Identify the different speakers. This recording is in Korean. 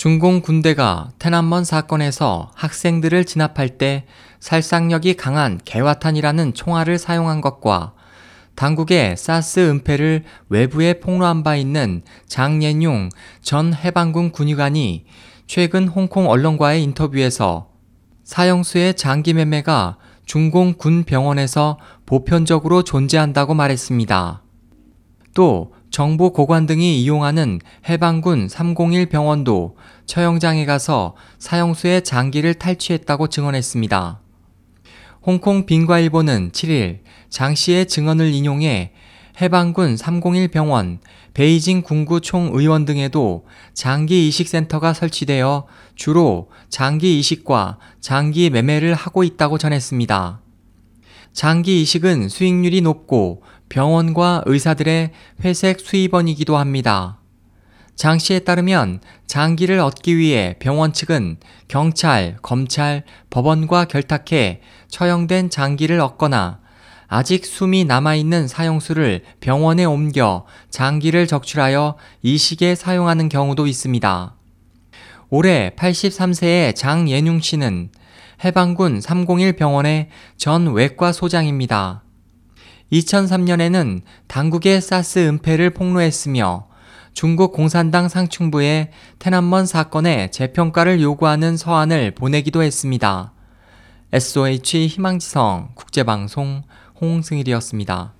Speaker 1: 중공 군대가 테난먼 사건에서 학생들을 진압할 때 살상력이 강한 개화탄이라는 총알을 사용한 것과 당국의 사스 은폐를 외부에 폭로한 바 있는 장옌용 전 해방군 군의관이 최근 홍콩 언론과의 인터뷰에서 사형수의 장기 매매가 중공 군 병원에서 보편적으로 존재한다고 말했습니다. 또 정부 고관 등이 이용하는 해방군 301 병원도 처형장에 가서 사형수의 장기를 탈취했다고 증언했습니다. 홍콩 빈과일보는 7일 장 씨의 증언을 인용해 해방군 301 병원, 베이징 군구 총의원 등에도 장기 이식센터가 설치되어 주로 장기 이식과 장기 매매를 하고 있다고 전했습니다. 장기 이식은 수익률이 높고 병원과 의사들의 회색 수입원이기도 합니다. 장 씨에 따르면 장기를 얻기 위해 병원 측은 경찰, 검찰, 법원과 결탁해 처형된 장기를 얻거나 아직 숨이 남아있는 사형수를 병원에 옮겨 장기를 적출하여 이식에 사용하는 경우도 있습니다. 올해 83세의 장예뇽 씨는 해방군 301 병원의 전 외과 소장입니다. 2003년에는 당국의 사스 은폐를 폭로했으며 중국 공산당 상층부에 테난먼 사건의 재평가를 요구하는 서한을 보내기도 했습니다. SOH 희망지성 국제방송 홍승일이었습니다.